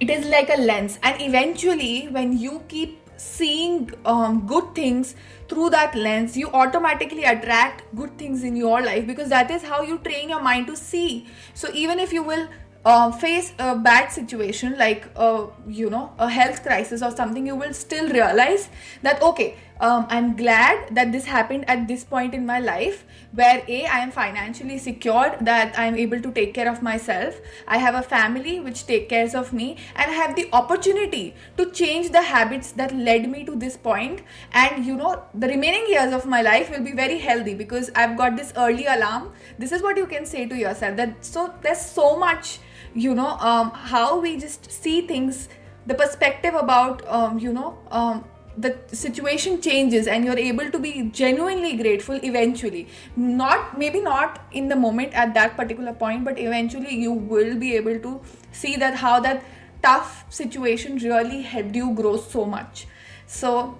It is like a lens. And eventually when you keep seeing um, good things through that lens you automatically attract good things in your life because that is how you train your mind to see. So even if you will uh, face a bad situation like a, you know a health crisis or something you will still realize that okay um, i'm glad that this happened at this point in my life where a i am financially secured that i am able to take care of myself i have a family which take cares of me and i have the opportunity to change the habits that led me to this point and you know the remaining years of my life will be very healthy because i've got this early alarm. This is what you can say to yourself that so there's so much you know um, how we just see things the perspective about um, you know um, the situation changes and you're able to be genuinely grateful eventually. Not maybe not in the moment at that particular point but eventually you will be able to see that how that tough situation really helped you grow so much. So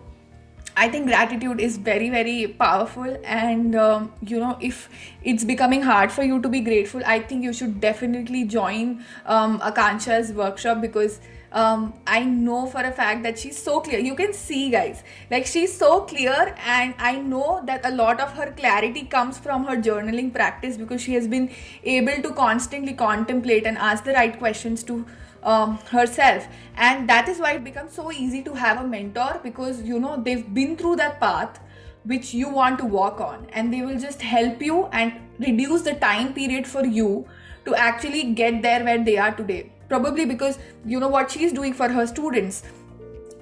I think gratitude is very, very powerful. And, um, you know, if it's becoming hard for you to be grateful, I think you should definitely join um, Akanksha's workshop because um, I know for a fact that she's so clear. You can see, guys, like she's so clear, and I know that a lot of her clarity comes from her journaling practice because she has been able to constantly contemplate and ask the right questions to um, herself. And that is why it becomes so easy to have a mentor because you know they've been through that path which you want to walk on. And they will just help you and reduce the time period for you to actually get there where they are today. Probably because you know what she's doing for her students.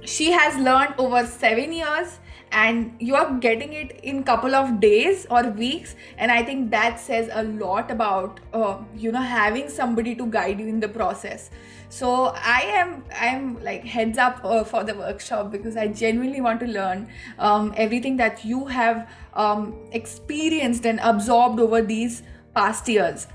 She has learned over 7 years and you are getting it in couple of days or weeks. And i think that says a lot about uh, you know having somebody to guide you in the process so i am i'm like heads up uh, for the workshop because i genuinely want to learn um, everything that you have um, experienced and absorbed over these past years.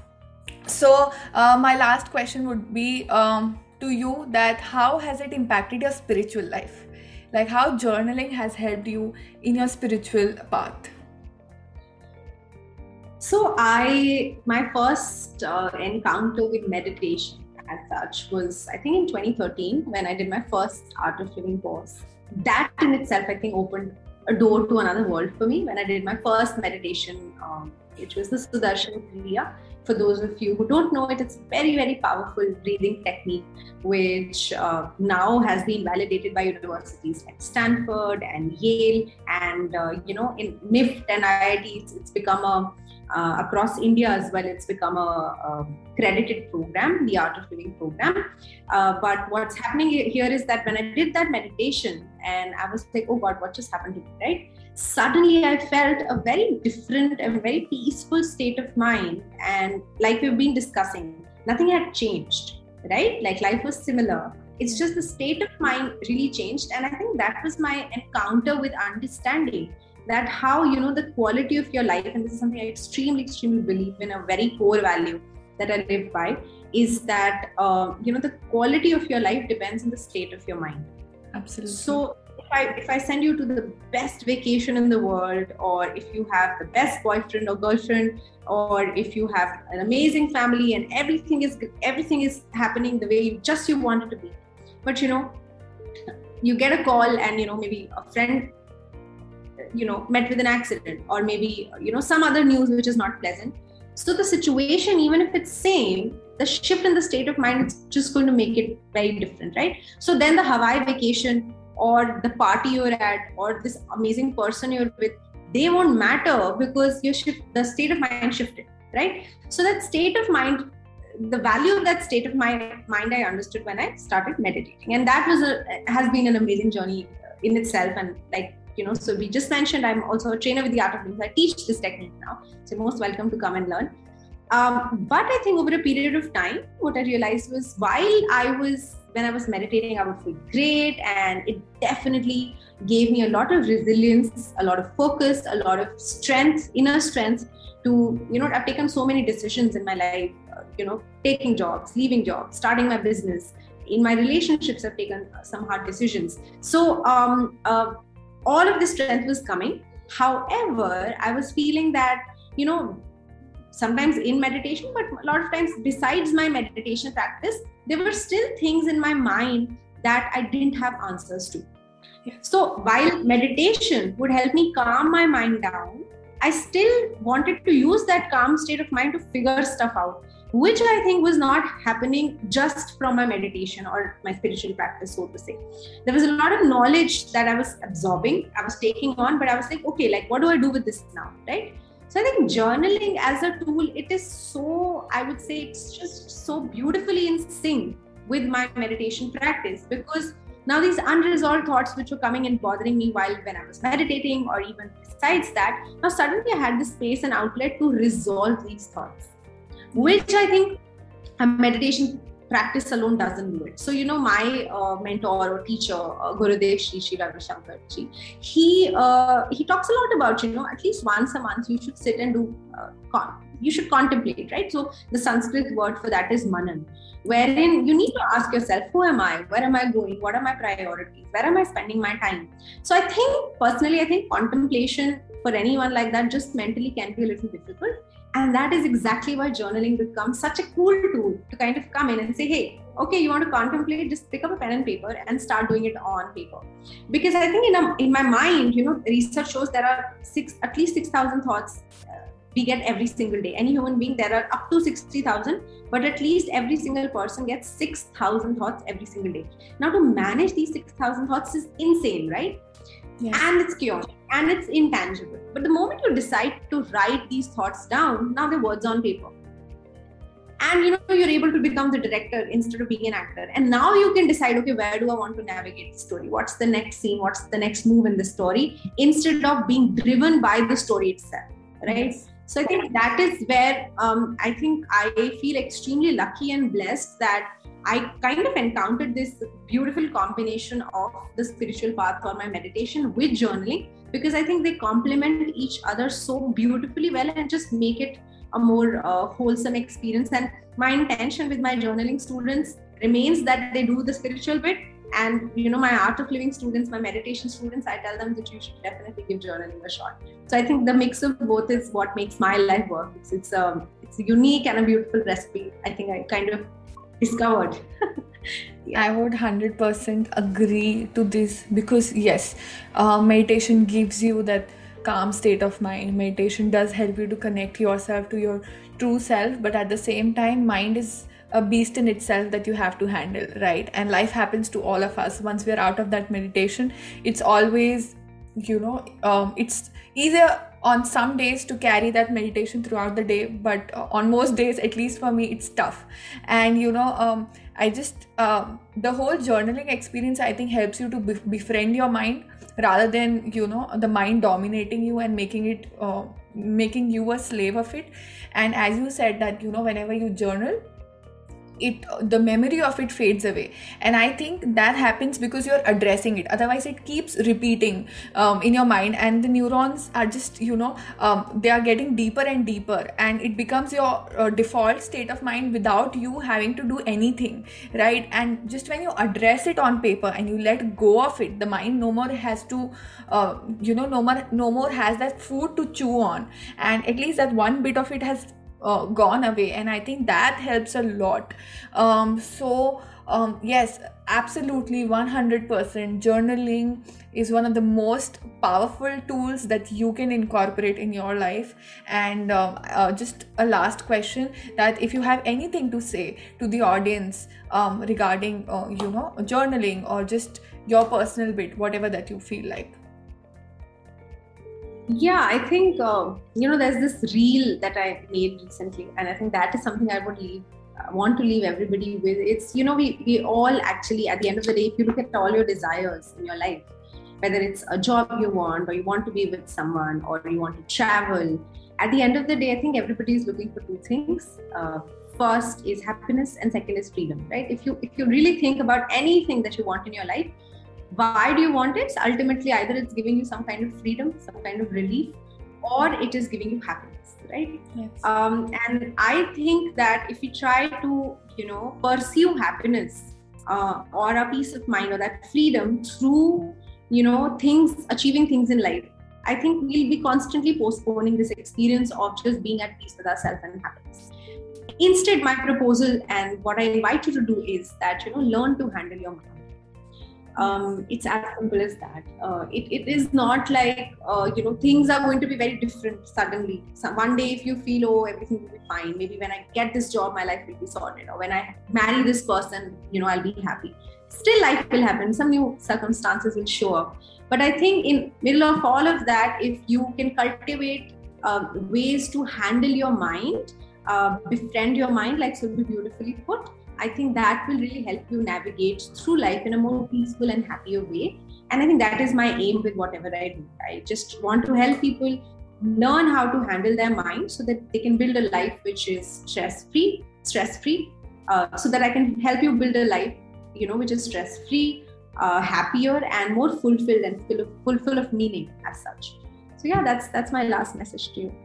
So uh, my last question would be um, to you that how has it impacted your spiritual life? Like how journaling has helped you in your spiritual path? So i my first uh, encounter with meditation as such was i think in 2013 when i did my first art of living course. That in itself i think opened a door to another world for me when i did my first meditation um, which was the sudarshan kriya. For those of you who don't know it, it's a very, very powerful breathing technique, which uh, now has been validated by universities like Stanford and Yale, and uh, you know, in NIFT and IIT, it's become a uh, across India as well. It's become a, a, credited program, the Art of Living program. Uh, but what's happening here is that when I did that meditation, and I was like, oh God, what just happened to me, right? suddenly I felt a very different and very peaceful state of mind. And like we've been discussing, nothing had changed, right? Like life was similar. It's just the state of mind really changed. And I think that was my encounter with understanding that how, you know, the quality of your life, and this is something I extremely, extremely believe in, a very core value that I live by, is that, uh, you know, the quality of your life depends on the state of your mind. Absolutely. So if I if I send you to the best vacation in the world, or if you have the best boyfriend or girlfriend, or if you have an amazing family and everything is everything is happening the way you just you want it to be, but you know, you get a call and you know maybe a friend you know met with an accident or maybe you know some other news which is not pleasant. So the situation even if it's same the shift in the state of mind is just going to make it very different right? So then the hawaii vacation or the party you're at or this amazing person you're with they won't matter because your shift the state of mind shifted right? So that state of mind the value of that state of mind mind i understood when i started meditating. And that was a has been an amazing journey in itself and like you know so we just mentioned i'm also a trainer with the art of living i teach this technique now so most welcome to come and learn um, but i think over a period of time what i realized was while i was when I was meditating, I would feel great. And it definitely gave me a lot of resilience, a lot of focus, a lot of strength, inner strength to, you know, I've taken so many decisions in my life, uh, you know, taking jobs, leaving jobs, starting my business. In my relationships, I've taken some hard decisions. So, um, uh, all of this strength was coming. However, I was feeling that, you know, sometimes in meditation, but a lot of times besides my meditation practice, there were still things in my mind that I didn't have answers to. So while meditation would help me calm my mind down, I still wanted to use that calm state of mind to figure stuff out, which I think was not happening just from my meditation or my spiritual practice, so to say. There was a lot of knowledge that I was absorbing, I was taking on, but I was like, okay, like what do I do with this now? Right. So I think journaling as a tool, it is so, I would say, it's just so beautifully in sync with my meditation practice because now these unresolved thoughts which were coming and bothering me while when I was meditating or even besides that, now suddenly I had the space and outlet to resolve these thoughts, which I think a meditation practice alone doesn't do it. So, you know, my uh, mentor or teacher, uh, Gurudev Sri Sri Ravi Shankar Ji, he, uh, he talks a lot about, you know, at least once a month you should sit and do, uh, con- you should contemplate, right? So, the Sanskrit word for that is manan, wherein you need to ask yourself, who am I? Where am I going? What are my priorities? Where am I spending my time? So, I think, personally, I think contemplation for anyone like that just mentally can be a little difficult and that is exactly why journaling becomes such a cool tool to kind of come in and say, hey, okay, you want to contemplate, just pick up a pen and paper and start doing it on paper. Because I think in, a, in my mind, you know, research shows there are six, at least 6,000 thoughts uh, we get every single day. Any human being, there are up to 60,000, but at least every single person gets 6,000 thoughts every single day. Now, to manage these 6,000 thoughts is insane, right? Yes. And it's chaotic and it's intangible. But the moment you decide to write these thoughts down, now they're words on paper. And you know, you're able to become the director instead of being an actor. And now you can decide, okay, where do I want to navigate the story? What's the next scene? What's the next move in the story? Instead of being driven by the story itself. Right. Yes. So I think that is where um, I think I feel extremely lucky and blessed that I kind of encountered this beautiful combination of the spiritual path or my meditation with journaling because I think they complement each other so beautifully well and just make it a more uh, wholesome experience. And my intention with my journaling students remains that they do the spiritual bit. And you know, my art of living students, my meditation students, I tell them that you should definitely give journaling a shot. So I think the mix of both is what makes my life work. It's it's um, it's a unique and a beautiful recipe. I think I kind of I would 100% agree to this because, yes, uh, meditation gives you that calm state of mind. Meditation does help you to connect yourself to your true self, but at the same time, mind is a beast in itself that you have to handle, right? And life happens to all of us. Once we're out of that meditation, it's always, you know, um, it's either on some days to carry that meditation throughout the day but uh, on most days at least for me it's tough. And you know um, i just um, the whole journaling experience i think helps you to befriend your mind rather than you know the mind dominating you and making it uh, making you a slave of it. And as you said that you know whenever you journal it the memory of it fades away. And i think that happens because you're addressing it. Otherwise it keeps repeating um, in your mind and the neurons are just you know um, they are getting deeper and deeper and it becomes your uh, default state of mind without you having to do anything right? And just when you address it on paper and you let go of it the mind no more has to uh, you know no more no more has that food to chew on. And at least that one bit of it has uh, gone away and i think that helps a lot. Um, so um, yes absolutely 100% journaling is one of the most powerful tools that you can incorporate in your life. And uh, uh, just a last question that if you have anything to say to the audience um, regarding uh, you know journaling or just your personal bit whatever that you feel like yeah i think uh, you know there's this reel that i made recently and i think that is something i would leave uh, want to leave everybody with. It's you know we we all actually at the end of the day if you look at all your desires in your life whether it's a job you want or you want to be with someone or you want to travel at the end of the day i think everybody is looking for two things. Uh, first is happiness and second is freedom right? If you if you really think about anything that you want in your life why do you want it? Ultimately either it's giving you some kind of freedom some kind of relief or it is giving you happiness right? Yes. um, and i think that if we try to you know pursue happiness uh, or a peace of mind or that freedom through you know things achieving things in life i think we'll be constantly postponing this experience of just being at peace with ourselves and happiness. Instead my proposal and what i invite you to do is that you know learn to handle your mind um, it's as simple as that. Uh, it, it is not like uh, you know things are going to be very different suddenly. So one day if you feel oh everything will be fine maybe when i get this job my life will be sorted. Or when i marry this person you know i'll be happy. Still life will happen. Some new circumstances will show up. But i think in middle of all of that if you can cultivate uh, ways to handle your mind uh, befriend your mind like so beautifully put I think that will really help you navigate through life in a more peaceful and happier way. And I think that is my aim with whatever I do. I just want to help people learn how to handle their mind so that they can build a life which is stress free, stress free, uh, so that I can help you build a life, you know, which is stress free, uh, happier, and more fulfilled and full of, full of meaning as such. So yeah, that's that's my last message to you.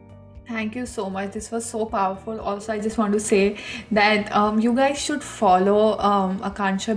Thank you so much. This was so powerful. Also, I just want to say that um, you guys should follow um,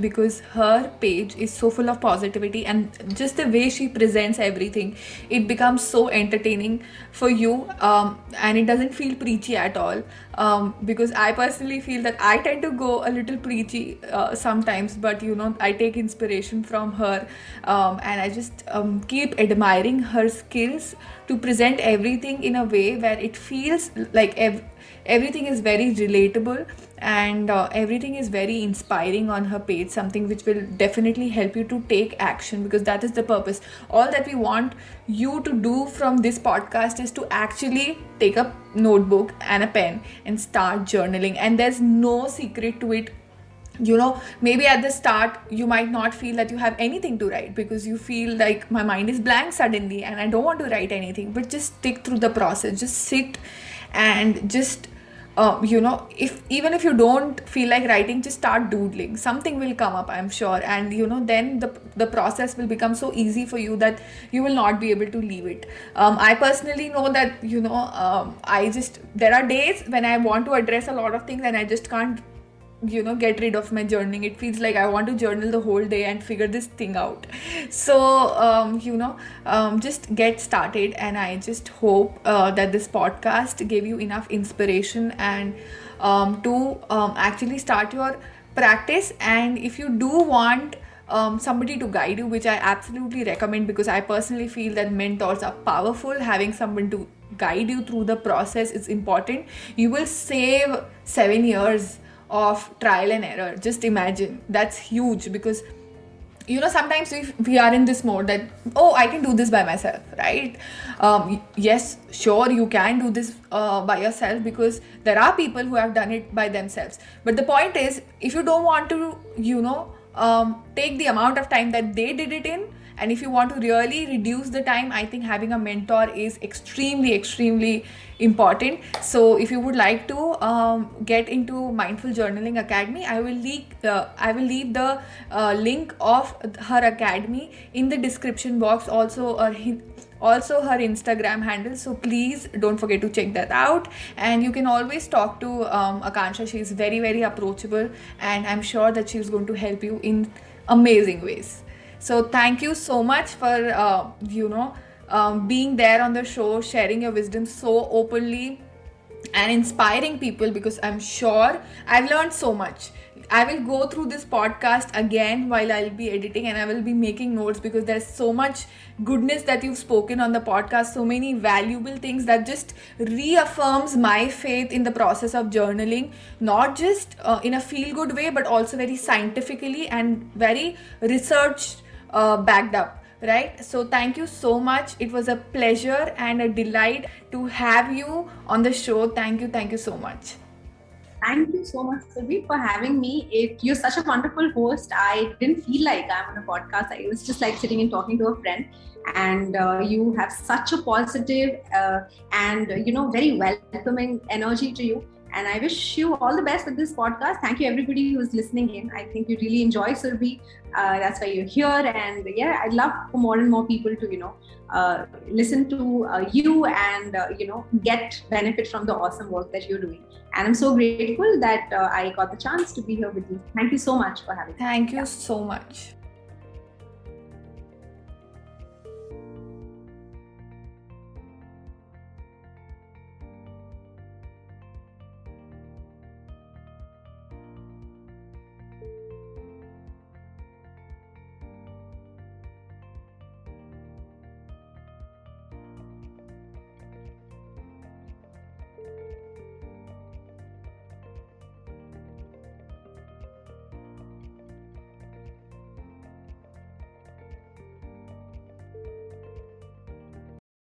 because her page is so full of positivity and just the way she presents everything, it becomes so entertaining for you um, and it doesn't feel preachy at all. Um, because I personally feel that I tend to go a little preachy uh, sometimes, but you know, I take inspiration from her. Um, and I just um, keep admiring her skills to present everything in a way where it feels like ev- everything is very relatable and uh, everything is very inspiring on her page something which will definitely help you to take action because that is the purpose. All that we want you to do from this podcast is to actually take a notebook and a pen and start journaling. And there's no secret to it. You know maybe at the start you might not feel that you have anything to write because you feel like my mind is blank suddenly and i don't want to write anything. But just stick through the process. Just sit and just uh, you know if even if you don't feel like writing just start doodling. Something will come up i'm sure. And you know then the the process will become so easy for you that you will not be able to leave it. Um, i personally know that you know um, i just there are days when i want to address a lot of things and i just can't you know get rid of my journaling it feels like i want to journal the whole day and figure this thing out so um, you know um, just get started and i just hope uh, that this podcast gave you enough inspiration and um, to um, actually start your practice and if you do want um, somebody to guide you, which I absolutely recommend because I personally feel that mentors are powerful. Having someone to guide you through the process is important. You will save seven years of trial and error. Just imagine. That's huge because you know sometimes we, we are in this mode that oh i can do this by myself right? Um, yes sure you can do this uh, by yourself because there are people who have done it by themselves. But the point is if you don't want to you know um, take the amount of time that they did it in and if you want to really reduce the time i think having a mentor is extremely extremely important. So if you would like to um, get into mindful journaling academy i will leave uh, i will leave the uh, link of her academy in the description box also uh, also her instagram handle. So please don't forget to check that out. And you can always talk to um, akanksha she is very very approachable and i'm sure that she's going to help you in amazing ways so thank you so much for uh, you know um, being there on the show sharing your wisdom so openly and inspiring people because i'm sure i've learned so much. I will go through this podcast again while I'll be editing and I will be making notes because there's so much goodness that you've spoken on the podcast, so many valuable things that just reaffirms my faith in the process of journaling, not just uh, in a feel good way, but also very scientifically and very research uh, backed up right so thank you so much it was a pleasure and a delight to have you on the show thank you thank you so much Thank you so much, Surbhi, for having me. It, you're such a wonderful host. I didn't feel like I'm on a podcast. I was just like sitting and talking to a friend. And uh, you have such a positive uh, and you know very welcoming energy to you. And I wish you all the best with this podcast. Thank you, everybody who's listening in. I think you really enjoy Surbhi. Uh, that's why you're here. And yeah, I'd love for more and more people to, you know, uh, listen to uh, you and, uh, you know, get benefit from the awesome work that you're doing. And I'm so grateful that uh, I got the chance to be here with you. Thank you so much for having me. Thank you so much.